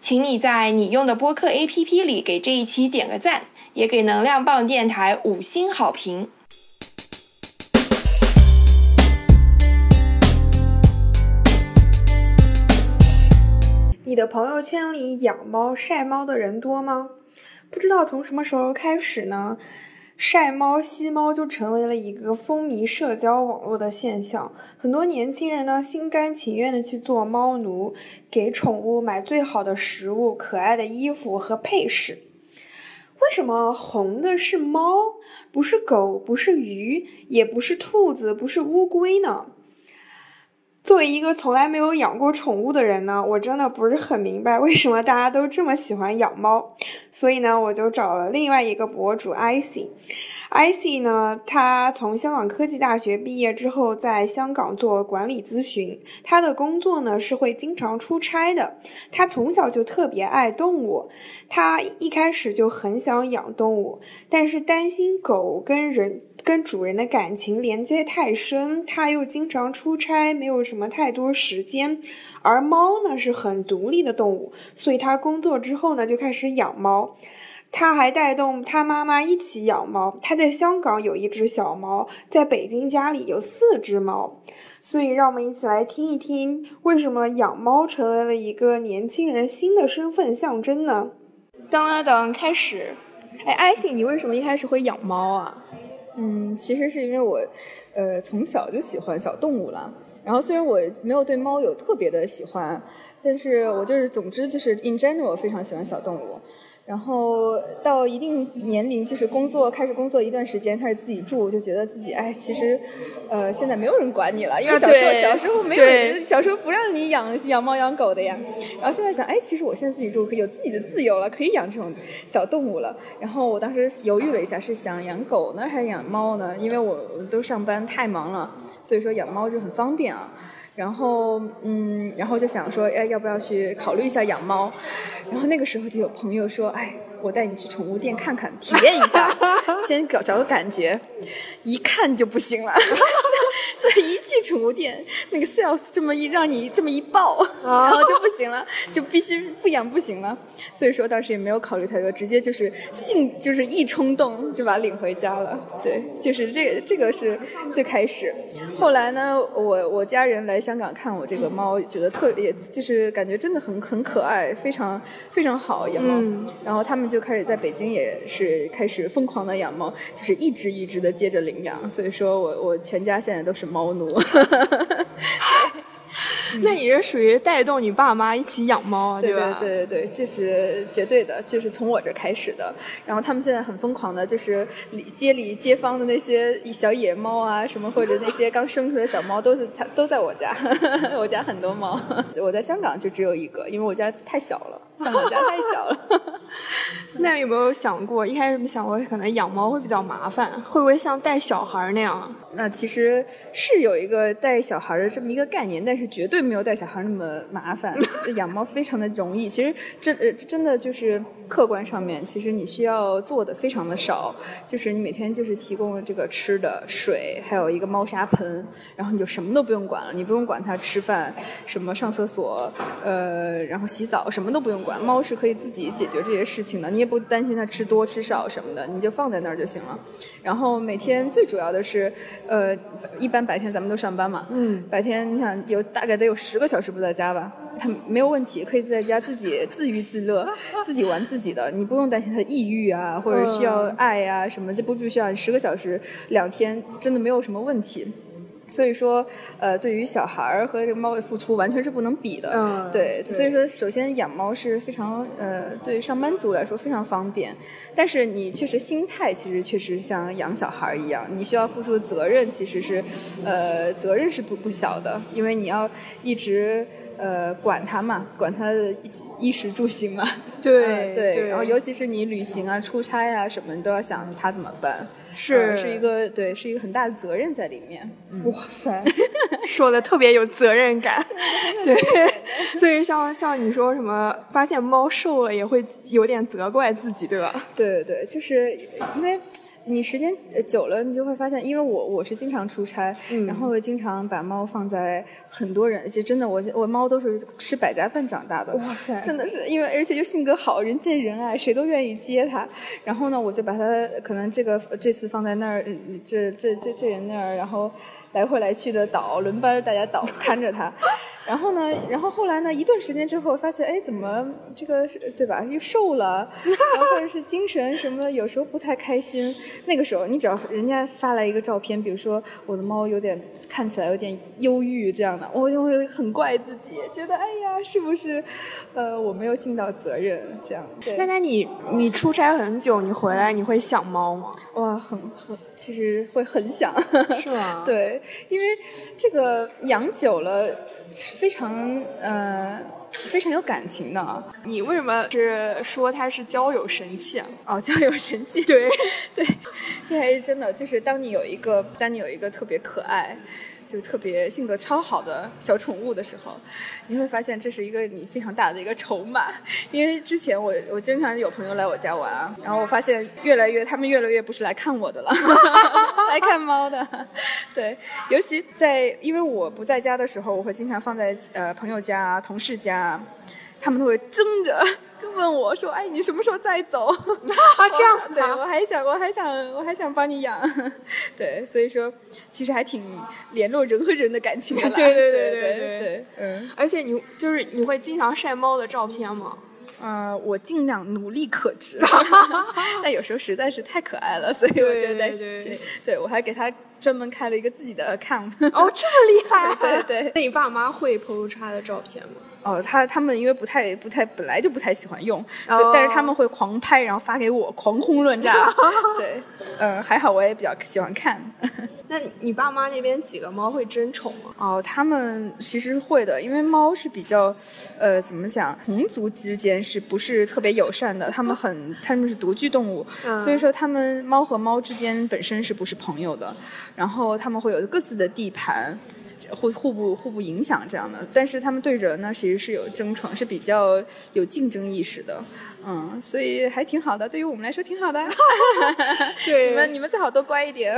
请你在你用的播客 APP 里给这一期点个赞，也给能量棒电台五星好评。你的朋友圈里养猫晒猫的人多吗？不知道从什么时候开始呢？晒猫、吸猫就成为了一个风靡社交网络的现象。很多年轻人呢，心甘情愿的去做猫奴，给宠物买最好的食物、可爱的衣服和配饰。为什么红的是猫，不是狗，不是鱼，也不是兔子，不是乌龟呢？作为一个从来没有养过宠物的人呢，我真的不是很明白为什么大家都这么喜欢养猫。所以呢，我就找了另外一个博主 icy。icy 呢，他从香港科技大学毕业之后，在香港做管理咨询。他的工作呢是会经常出差的。他从小就特别爱动物，他一开始就很想养动物，但是担心狗跟人。跟主人的感情连接太深，他又经常出差，没有什么太多时间。而猫呢是很独立的动物，所以他工作之后呢就开始养猫。他还带动他妈妈一起养猫。他在香港有一只小猫，在北京家里有四只猫。所以让我们一起来听一听，为什么养猫成为了一个年轻人新的身份象征呢？当当当，开始。哎，艾信，你为什么一开始会养猫啊？嗯，其实是因为我，呃，从小就喜欢小动物了。然后虽然我没有对猫有特别的喜欢，但是我就是总之就是 in general 非常喜欢小动物。然后到一定年龄，就是工作开始工作一段时间，开始自己住，就觉得自己哎，其实，呃，现在没有人管你了，因为小时候小时候没有人，小时候不让你养养猫养狗的呀。然后现在想，哎，其实我现在自己住，可以有自己的自由了，可以养这种小动物了。然后我当时犹豫了一下，是想养狗呢，还是养猫呢？因为我都上班太忙了，所以说养猫就很方便啊。然后，嗯，然后就想说，哎，要不要去考虑一下养猫？然后那个时候就有朋友说，哎，我带你去宠物店看看，体验一下，先找找个感觉，一看就不行了。对，一去宠物店，那个 sales 这么一让你这么一抱，然后就不行了，就必须不养不行了。所以说当时也没有考虑太多，直接就是性就是一冲动就把它领回家了。对，就是这个这个是最开始。后来呢，我我家人来香港看我这个猫，觉得特别就是感觉真的很很可爱，非常非常好养猫。然后他们就开始在北京也是开始疯狂的养猫，就是一只一只的接着领养。所以说我我全家现在都是。猫奴，那你是属于带动你爸妈一起养猫，对吧？对对对对，这是绝对的，就是从我这开始的。然后他们现在很疯狂的，就是里街里街坊的那些小野猫啊，什么或者那些刚生出来的小猫，都是它都在我家。我家很多猫，我在香港就只有一个，因为我家太小了。香港家太小了，那有没有想过一开始没想过可能养猫会比较麻烦，会不会像带小孩那样？那其实是有一个带小孩的这么一个概念，但是绝对没有带小孩那么麻烦。养猫非常的容易，其实真呃真的就是客观上面，其实你需要做的非常的少，就是你每天就是提供这个吃的、水，还有一个猫砂盆，然后你就什么都不用管了，你不用管它吃饭、什么上厕所，呃，然后洗澡，什么都不用。管猫是可以自己解决这些事情的，你也不担心它吃多吃少什么的，你就放在那儿就行了。然后每天最主要的是，呃，一般白天咱们都上班嘛，嗯，白天你想有大概得有十个小时不在家吧，它没有问题，可以在家自己自娱自乐，自己玩自己的，你不用担心它抑郁啊，或者需要爱啊什么，这不必须要十个小时两天真的没有什么问题。所以说，呃，对于小孩儿和这个猫的付出完全是不能比的。嗯对，对所以说，首先养猫是非常呃，对于上班族来说非常方便。但是你确实心态其实确实像养小孩儿一样，你需要付出的责任其实是，呃，责任是不不小的，因为你要一直。呃，管它嘛，管它的衣衣食住行嘛，对呃对，对。然后尤其是你旅行啊、出差啊什么，你都要想它怎么办，是。呃是一个对，是一个很大的责任在里面。哇塞，说的特别有责任感，对，所以像像你说什么，发现猫瘦了也会有点责怪自己，对吧？对对对，就是因为你时间呃久了，你就会发现，因为我我是经常出差，嗯然后会经常把猫放在很多人，就真的我我猫都是吃百家饭长大的，哇塞真的是因为而且又性格好，人见人爱，谁都愿意接它。然后呢，我就把它可能这个这次放在那儿，嗯这这这这人那儿，然后来回来去的倒，轮班大家倒看着它。然后呢，然后后来呢，一段时间之后发现，哎，怎么这个是对吧？又瘦了，然后或者是精神什么的，有时候不太开心。那个时候，你只要人家发来一个照片，比如说我的猫有点看起来有点忧郁这样的，我就会很怪自己，觉得哎呀，是不是呃我没有尽到责任这样？对，那那你你出差很久，你回来你会想猫吗？哇，很很，其实会很想，是吗 对，因为这个养久了是非常呃非常有感情的啊。你为什么是说它是交友神器啊？哦，交友神器，对 对，这还是真的。就是当你有一个，当你有一个特别可爱，就特别性格超好的小宠物的时候，你会发现这是一个你非常大的一个筹码。因为之前我我经常有朋友来我家玩啊，然后我发现越来越他们越来越不是来看我的了，来看猫的。对，尤其在因为我不在家的时候，我会经常放在呃朋友家啊、同事家啊，他们都会争着。问我说：“哎，你什么时候再走？”啊，这样子对，我还想，我还想，我还想帮你养。对，所以说其实还挺联络人和人的感情的对对对对对对，嗯而且你就是你会经常晒猫的照片吗？呃，我尽量努力克制，但有时候实在是太可爱了，所以我就在对我还给他专门开了一个自己的 account。哦，这么厉害！对对那你爸妈会 PO 出他的照片吗？哦，他他们因为不太不太本来就不太喜欢用，所以哦但是他们会狂拍，然后发给我，狂轰乱炸。对，嗯，还好我也比较喜欢看。那你爸妈那边几个猫会争宠吗？哦，他们其实会的，因为猫是比较，呃，怎么讲，同族之间是不是特别友善的？他们很，他们是独居动物，嗯所以说他们猫和猫之间本身是不是朋友的？然后他们会有各自的地盘。互互不互不影响这样的，但是他们对人呢，其实是有争宠，是比较有竞争意识的，嗯，所以还挺好的，对于我们来说挺好的。对你们你们最好多乖一点。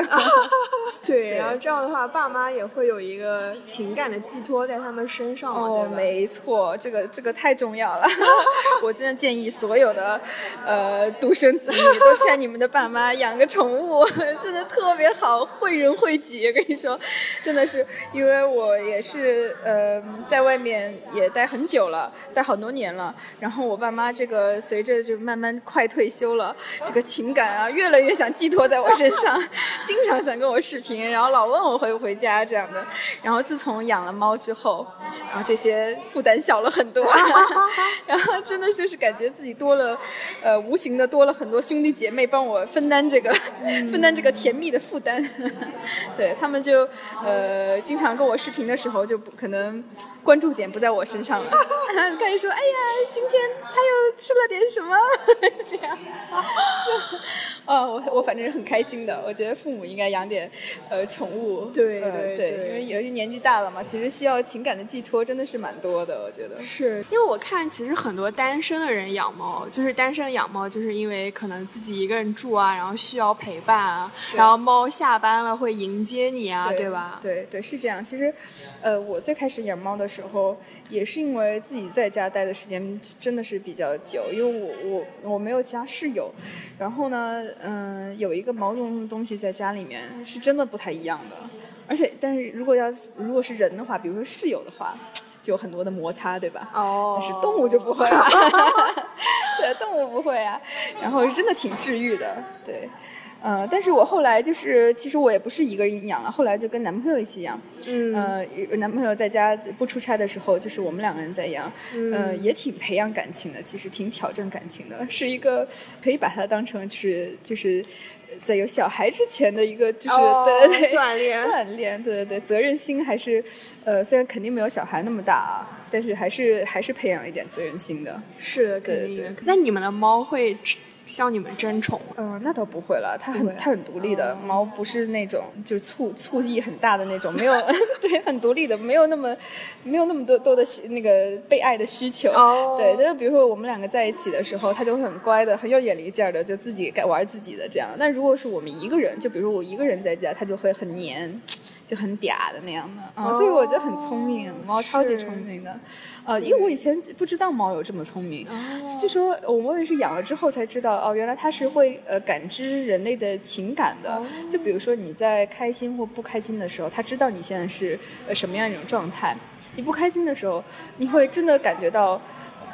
对，然后这样的话，爸妈也会有一个情感的寄托在他们身上，哦？没错，这个这个太重要了。我真的建议所有的呃独生子女都劝你们的爸妈养个宠物，真的特别好，惠人惠己。跟你说，真的是因为我也是呃在外面也待很久了，待好多年了。然后我爸妈这个随着就慢慢快退休了，这个情感啊越来越想寄托在我身上，经常想跟我视频，然后老问我回不回家这样的。然后自从养了猫之后，然后这些负担小了很多，然后真的就是感觉自己多了，呃，无形的多了很多兄弟姐妹帮我分担这个、分担这个甜蜜的负担。对他们就呃经常跟我视频的时候就不可能关注点不在我身上了，开始说哎呀今天他又吃了点什么 这样。啊，我我反正是很开心的。我觉得父母应该养点呃宠物，对呃对，对对因为有些年纪大了嘛，其实需要情感的寄托真的是蛮多的，我觉得。是因为我看，其实很多单身的人养猫，就是单身养猫，就是因为可能自己一个人住啊，然后需要陪伴啊，然后猫下班了会迎接你啊，对吧？对对，是这样。其实，呃，我最开始养猫的时候，也是因为自己在家待的时间真的是比较久，因为我我我没有其他室友，然后呢，嗯、有一个毛茸茸的东西在家里面，是真的不太一样的。而且，但是如果要是如果是人的话，比如说室友的话，就有很多的摩擦，对吧？哦，但是动物就不会啊，对，动物不会啊。然后是真的挺治愈的，对，呃，但是我后来就是，其实我也不是一个人养了，后来就跟男朋友一起养。嗯呃，有男朋友在家不出差的时候，就是我们两个人在养，呃，也挺培养感情的，其实挺挑战感情的，是一个可以把它当成就是就是在有小孩之前的一个就是、哦对对对 锻炼锻炼，对对对，责任心还是呃，虽然肯定没有小孩那么大啊，但是还是还是培养一点责任心的。是肯定。那你们的猫会向你们争宠吗？嗯、那倒不会了，它很它很独立的，猫不是那种就是醋醋意很大的那种，没有 对很独立的，没有那么没有那么多多的那个被爱的需求。哦对，就比如说我们两个在一起的时候，它就会很乖的，很有眼力劲儿的，就自己该玩自己的这样。那如果是我们一个人，就比如说我一个人在家，它就会很黏。就很嗲的那样的啊，所以我觉得很聪明，猫超级聪明的，呃，因为我以前不知道猫有这么聪明，据说我们也是养了之后才知道，哦，原来它是会呃感知人类的情感的。就比如说你在开心或不开心的时候，它知道你现在是呃什么样一种状态。你不开心的时候，你会真的感觉到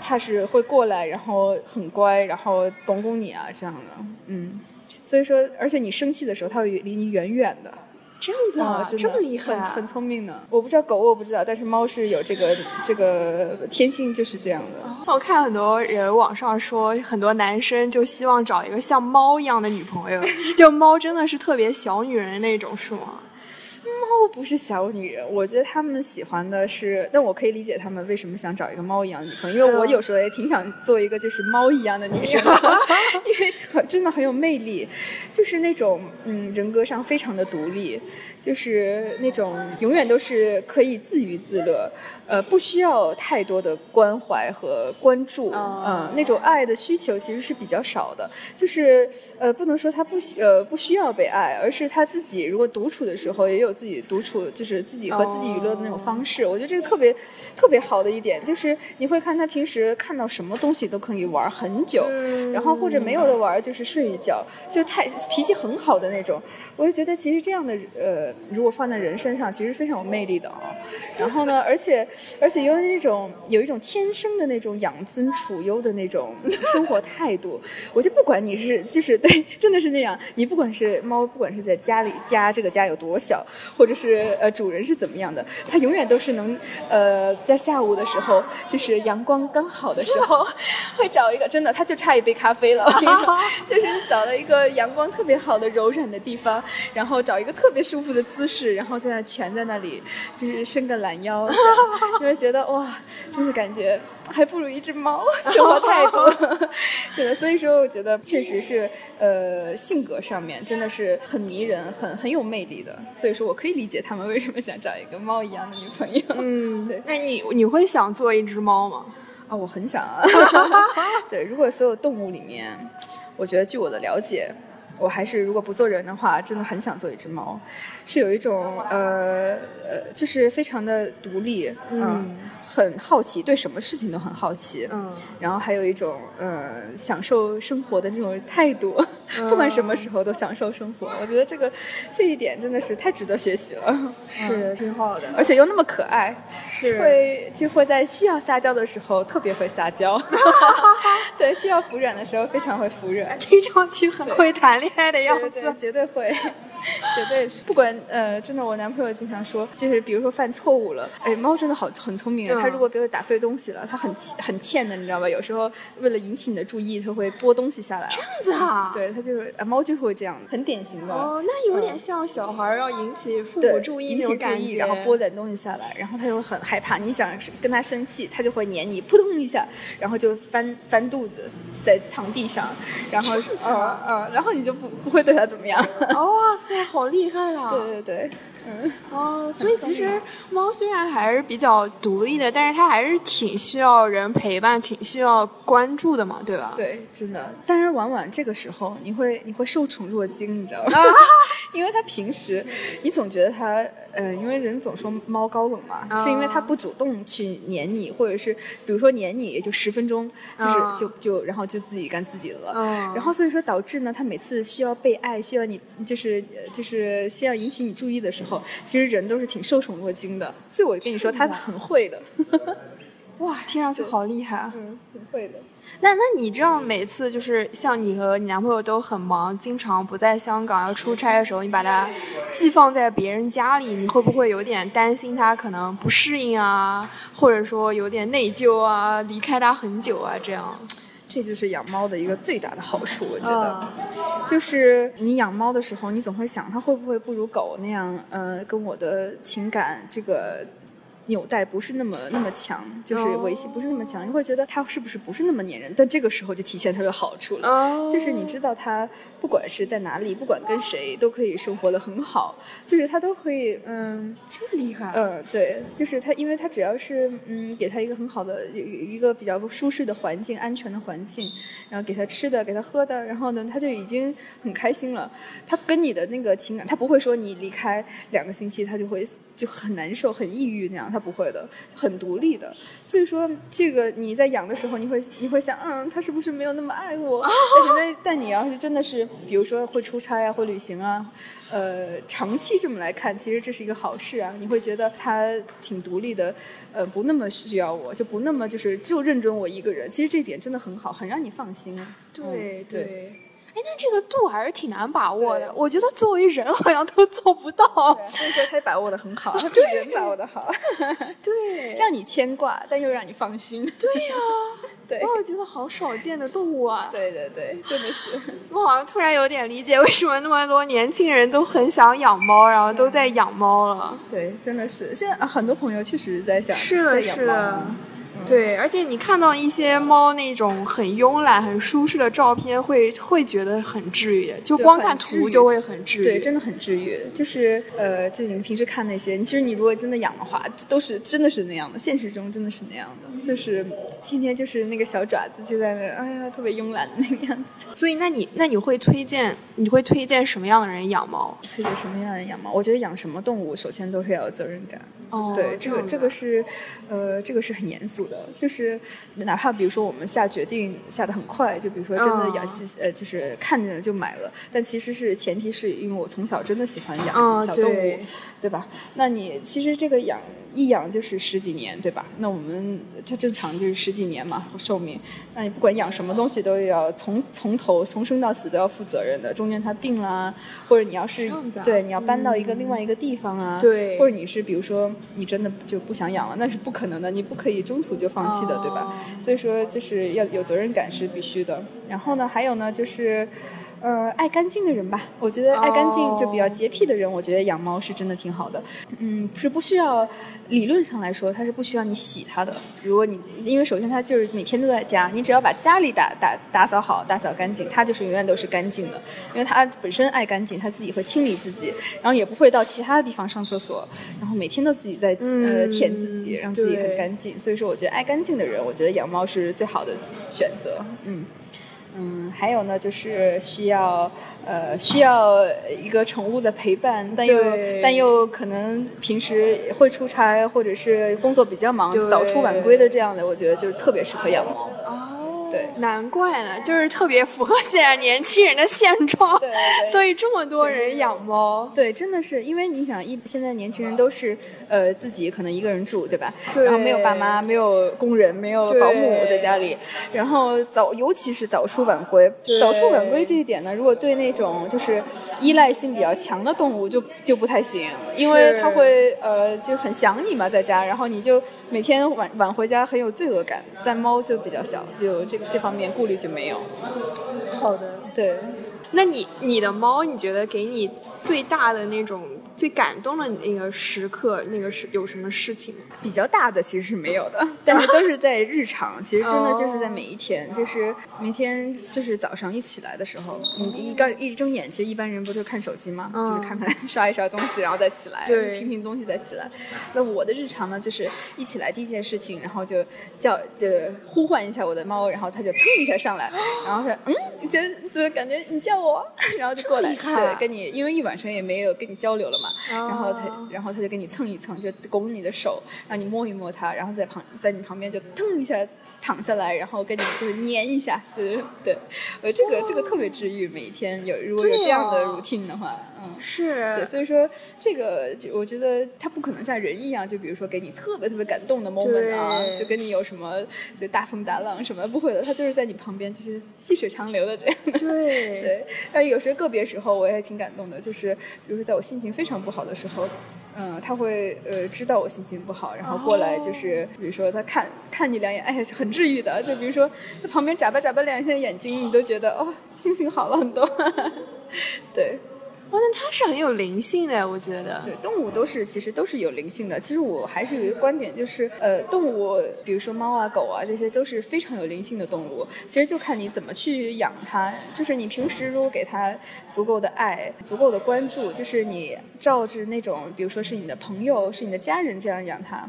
它是会过来，然后很乖，然后拱拱你啊这样的，嗯。所以说，而且你生气的时候，它会离你远远的。这样子啊，这么厉害啊，很很聪明呢。我不知道狗，我不知道，但是猫是有这个 这个天性就是这样的。我看很多人网上说，很多男生就希望找一个像猫一样的女朋友，就猫真的是特别小女人那种，是吗？猫不是小女人，我觉得他们喜欢的是，但我可以理解他们为什么想找一个猫一样的女朋友，因为我有时候也挺想做一个就是猫一样的女生，因为很真的很有魅力，就是那种嗯人格上非常的独立，就是那种永远都是可以自娱自乐，呃，不需要太多的关怀和关注，嗯、那种爱的需求其实是比较少的，就是呃不能说他不喜呃不需要被爱，而是他自己如果独处的时候也有自己独处，就是自己和自己娱乐的那种方式。我觉得这个特别特别好的一点，就是你会看他平时看到什么东西都可以玩很久，然后或者没有的玩就是睡一觉，就太脾气很好的那种。我就觉得其实这样的呃，如果放在人身上，其实非常有魅力的啊。然后呢，而且而且有那种有一种天生的那种养尊处优的那种 生活态度。我就不管你是就是对，真的是那样。你不管是猫，不管是在家里家这个家有多小，或者是呃主人是怎么样的，它永远都是能呃在下午的时候，就是阳光刚好的时候，会找一个真的，它就差一杯咖啡了。我跟你说，就是找了一个阳光特别好的柔软的地方，然后找一个特别舒服的姿势，然后在那蜷在那里，就是伸个懒腰，这样 你会觉得哇，真的感觉还不如一只猫，生活态度，真的。所以说，我觉得确实是呃性格上面真的是很迷人，很很有魅力的。所以说我可以理解他们为什么想找一个猫一样的女朋友。嗯，对那你你会想做一只猫吗？啊，我很想啊。对，如果所有动物里面，我觉得据我的了解，我还是如果不做人的话，真的很想做一只猫，是有一种呃呃，就是非常的独立，嗯，很好奇，对什么事情都很好奇，嗯，然后还有一种呃享受生活的这种态度，不管什么时候都享受生活。我觉得这个这一点真的是太值得学习了，是挺好的，而且又那么可爱，是会就会在需要撒娇的时候特别会撒娇，对，需要服软的时候非常会服软，听上去很会谈恋爱的样子。对对对，绝对会。绝对是，不管呃，真的，我男朋友经常说，就是比如说犯错误了，哎，猫真的好很聪明啊，嗯它如果比如打碎东西了，它很欠很欠的，你知道吧？有时候为了引起你的注意，它会拨东西下来。这样子啊对，它就是啊，猫就是会这样，很典型的。哦，那有点像小孩要引起父母注意引起注那种感意，觉，然后拨点东西下来，然后它就会很害怕。你想跟他生气，它就会撵你，扑通一下，然后就翻翻肚子，在躺地上，然后嗯嗯，然后你就不不会对他怎么样。哦哇塞，好厉害啊！对对对，嗯。哦，所以其实猫虽然还是比较独立的，但是它还是挺需要人陪伴，挺需要关注的嘛，对吧？对，真的。但是往往这个时候，你会你会受宠若惊，你知道吗？啊 因为它平时，你总觉得它，呃，因为人总说猫高冷嘛，是因为它不主动去黏你，或者是比如说黏你也就十分钟，就是、啊就就然后就自己干自己的了。嗯然后所以说导致呢，它每次需要被爱，需要你就是呃就是需要引起你注意的时候，其实人都是挺受宠若惊的。所以我跟你说，他很会的。哇，听上去好厉害啊！嗯，挺会的。那那你这样每次就是像你和你男朋友都很忙，经常不在香港要出差的时候，你把他寄放在别人家里，你会不会有点担心他可能不适应啊，或者说有点内疚啊，离开他很久啊这样？这就是养猫的一个最大的好处，我觉得，就是你养猫的时候，你总会想它会不会不如狗那样，呃，跟我的情感这个。纽带不是那么那么强，就是维系不是那么强，你会觉得它是不是不是那么粘人？但这个时候就体现它的好处了，就是你知道它不管是在哪里，不管跟谁都可以生活的很好，就是他都可以，嗯，这么厉害，嗯，对，就是他，因为他只要是嗯给他一个很好的一个比较舒适的环境、安全的环境，然后给他吃的、给他喝的，然后呢，他就已经很开心了。他跟你的那个情感，他不会说你离开两个星期，他就会就很难受、很抑郁那样。他不会的，很独立的。所以说，这个你在养的时候，你会你会想，嗯，他是不是没有那么爱我？但是那但你要是真的是，比如说会出差啊，会旅行啊，呃，长期这么来看，其实这是一个好事啊。你会觉得他挺独立的，呃，不那么需要我，就不那么就是就认准我一个人。其实这点真的很好，很让你放心。对对。哎，那这个度还是挺难把握的。我觉得作为人好像都做不到。所以说他把握的很好，对人把握的好。对，让你牵挂，但又让你放心。对呀，对。我觉得好少见的动物啊。对对对，真的是。我好像突然有点理解为什么那么多年轻人都很想养猫，然后都在养猫了。对，真的是。现在很多朋友确实在想是的，是的。对，而且你看到一些猫那种很慵懒、很舒适的照片，会会觉得很治愈，就光看图就会很治愈。对，真的很治愈。就是呃，就你平时看那些，其实你如果真的养的话，都是真的是那样的，现实中真的是那样的，就是天天就是那个小爪子就在那，哎呀，特别慵懒的那个样子。所以，那你那你会推荐你会推荐什么样的人养猫？推荐什么样的人养猫？我觉得养什么动物，首先都是要有责任感。哦，对，这个这个是呃，这个是很严肃的。就是哪怕比如说我们下决定下的很快，就比如说真的养西呃，就是看见了就买了，但其实是前提是因为我从小真的喜欢养小动物，对吧？那你其实这个养。一养就是十几年，对吧？那我们它正常就是十几年嘛，寿命。那你不管养什么东西，都要从从头从生到死都要负责任的。中间它病啦，或者你要是对你要搬到一个另外一个地方啊，对，或者你是比如说你真的就不想养了，那是不可能的，你不可以中途就放弃的，对吧？所以说就是要有责任感是必须的。然后呢，还有呢就是。呃，爱干净的人吧，我觉得爱干净就比较洁癖的人，我觉得养猫是真的挺好的。嗯，是不需要，理论上来说，它是不需要你洗它的。如果你，因为首先它就是每天都在家，你只要把家里打打打扫好、打扫干净，它就是永远都是干净的。因为它本身爱干净，它自己会清理自己，然后也不会到其他的地方上厕所，然后每天都自己在呃舔自己，让自己很干净。所以说，我觉得爱干净的人，我觉得养猫是最好的选择。嗯。嗯，还有呢，就是需要呃需要一个宠物的陪伴，但又但又可能平时会出差或者是工作比较忙，早出晚归的这样的，我觉得就是特别适合养猫。对，难怪呢，就是特别符合现在年轻人的现状，对，所以这么多人养猫。对，真的是因为你想，一现在年轻人都是呃自己可能一个人住，对吧？对。然后没有爸妈，没有工人，没有保姆在家里，然后早尤其是早出晚归，早出晚归这一点呢，如果对那种就是依赖性比较强的动物就就不太行，因为它会呃就很想你嘛，在家，然后你就每天晚晚回家很有罪恶感，但猫就比较小，就这个。这方面顾虑就没有。好的，对。那你你的猫，你觉得给你最大的那种？最感动的那个时刻，那个是有什么事情？比较大的其实是没有的，但是都是在日常。其实真的就是在每一天，就是每天就是早上一起来的时候，你一刚一睁眼，其实一般人不就看手机吗？就是看看刷一刷东西，然后再起来，听听东西再起来。那我的日常呢，就是一起来第一件事情，然后就叫就呼唤一下我的猫，然后它就蹭一下上来，然后说嗯，就就感觉你叫我，然后就过来，对，跟你因为一晚上也没有跟你交流了嘛。然后他，然后他就给你蹭一蹭，就拱你的手，让你摸一摸它，然后在旁，在你旁边就腾一下躺下来，然后跟你就是粘一下，对对，呃，这个这个特别治愈，每一天有如果有这样的 routine 的话。嗯，是，对，所以说这个就我觉得它不可能像人一样，就比如说给你特别特别感动的 moment 啊，就跟你有什么就大风大浪什么不会的，它就是在你旁边，就是细水长流的这样。对 对，但有些个别时候我也挺感动的，就是比如说在我心情非常不好的时候。嗯，他会呃知道我心情不好，然后过来就是，比如说他看看你两眼，哎呀，很治愈的。就比如说在旁边眨巴眨巴两下眼睛，你都觉得哦，心情好了很多。对。哇，那它是很有灵性的，我觉得。对，动物都是其实都是有灵性的。其实我还是有一个观点，就是呃，动物，比如说猫啊、狗啊，这些都是非常有灵性的动物。其实就看你怎么去养它。就是你平时如果给它足够的爱、足够的关注，就是你照着那种，比如说是你的朋友、是你的家人这样养它，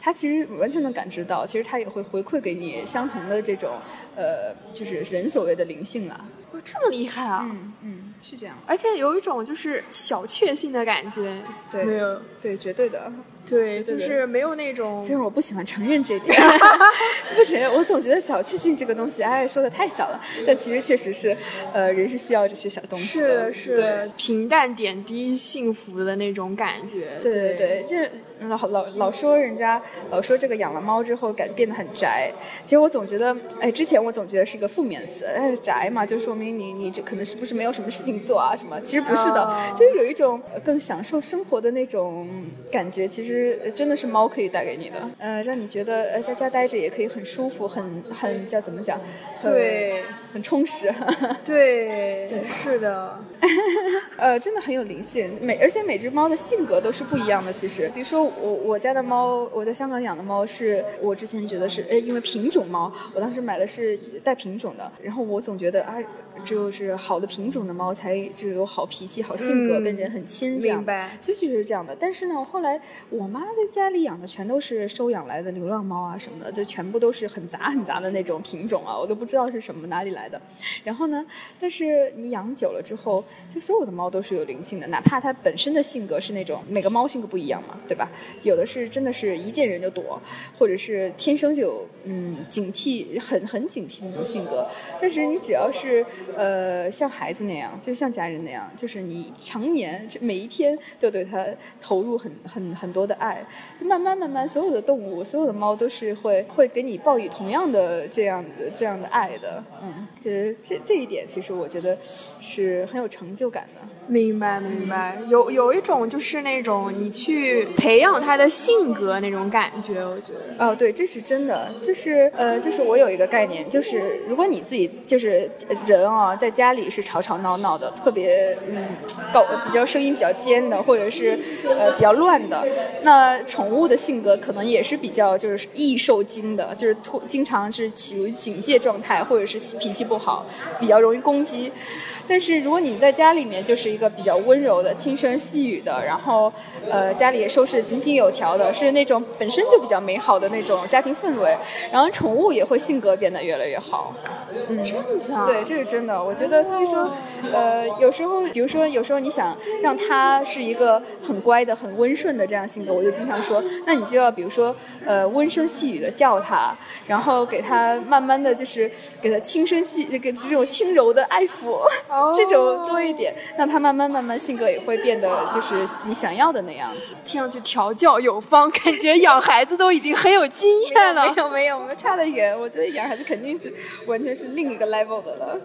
它其实完全能感知到，其实它也会回馈给你相同的这种呃，就是人所谓的灵性了。哇，这么厉害啊！嗯嗯。是这样，而且有一种就是小确幸的感觉，对，没有，对，绝对的，对，就是没有那种。虽然我不喜欢承认这点，不承认，我总觉得小确幸这个东西，哎，说的太小了。但其实确实是，呃，人是需要这些小东西的，是是，平淡点滴幸福的那种感觉。对对对，就是老老老说人家老说这个养了猫之后感变得很宅，其实我总觉得，哎，之前我总觉得是一个负面词，哎，宅嘛，就说明你你这可能是不是没有什么事情。做啊什么？其实不是的，就是有一种更享受生活的那种感觉。其实真的是猫可以带给你的，呃，让你觉得呃在家待着也可以很舒服，很很叫怎么讲？对，很充实。对 对，是的。呃，真的很有灵性。每而且每只猫的性格都是不一样的。其实，比如说我我家的猫，我在香港养的猫，是我之前觉得是，哎，因为品种猫，我当时买的是带品种的。然后我总觉得啊。只有是好的品种的猫才就有好脾气、好性格，跟人很亲，这样。明白。就就是这样的。但是呢，后来我我妈在家里养的全都是收养来的流浪猫啊什么的，就全部都是很杂很杂的那种品种啊，我都不知道是什么哪里来的。然后呢，但是你养久了之后，就所有的猫都是有灵性的，哪怕它本身的性格是那种每个猫性格不一样嘛，对吧？有的是真的是一见人就躲，或者是天生就嗯警惕，很很警惕那种性格。但是你只要是呃，像孩子那样，就像家人那样，就是你常年每一天都对它投入很很很多的爱，慢慢慢慢，所有的动物，所有的猫都是会会给你报以同样的这样的这样的爱的，嗯，其实这这一点，其实我觉得是很有成就感的。明白明白，有有一种就是那种你去培养它的性格那种感觉，我觉得。哦，对，这是真的，就是呃，就是我有一个概念，就是如果你自己就是人啊，在家里是吵吵闹闹的，特别嗯高比较声音比较尖的，或者是呃比较乱的，那宠物的性格可能也是比较就是易受惊的，就是突经常是处于警戒状态，或者是脾气不好，比较容易攻击。但是如果你在家里面就是一个比较温柔的、轻声细语的，然后，呃，家里也收拾井井有条的，是那种本身就比较美好的那种家庭氛围，然后宠物也会性格变得越来越好。嗯，这样子啊？对，这是真的。我觉得，所以说，呃，有时候，比如说，有时候你想让他是一个很乖的、很温顺的这样性格，我就经常说，那你就要比如说，呃，温声细语的叫他，然后给他慢慢的就是给他轻声细，给这种轻柔的爱抚。这种多一点，让他慢慢慢慢性格也会变得就是你想要的那样子。听上去调教有方，感觉养孩子都已经很有经验了。没 有没有，我们差得远。我觉得养孩子肯定是完全是是另一个 level 的了。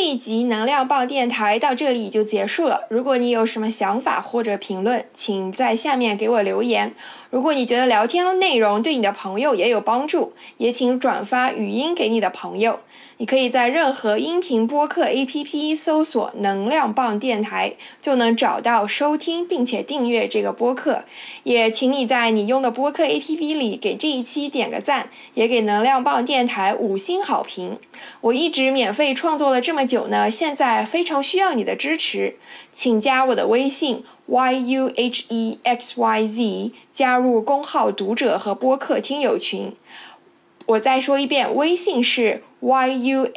这一集能量棒电台到这里就结束了。如果你有什么想法或者评论，请在下面给我留言。如果你觉得聊天内容对你的朋友也有帮助，也请转发语音给你的朋友。你可以在任何音频播客 APP 搜索“能量棒电台”，就能找到收听并且订阅这个播客。也请你在你用的播客 APP 里给这一期点个赞，也给能量棒电台五星好评。我一直免费创作了这么久呢，现在非常需要你的支持，请加我的微信 yuhexyz，加入公号读者和播客听友群。我再说一遍，微信是 yuhexyz，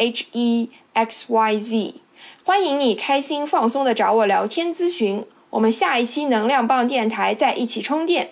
欢迎你开心放松的找我聊天咨询。我们下一期能量棒电台再一起充电。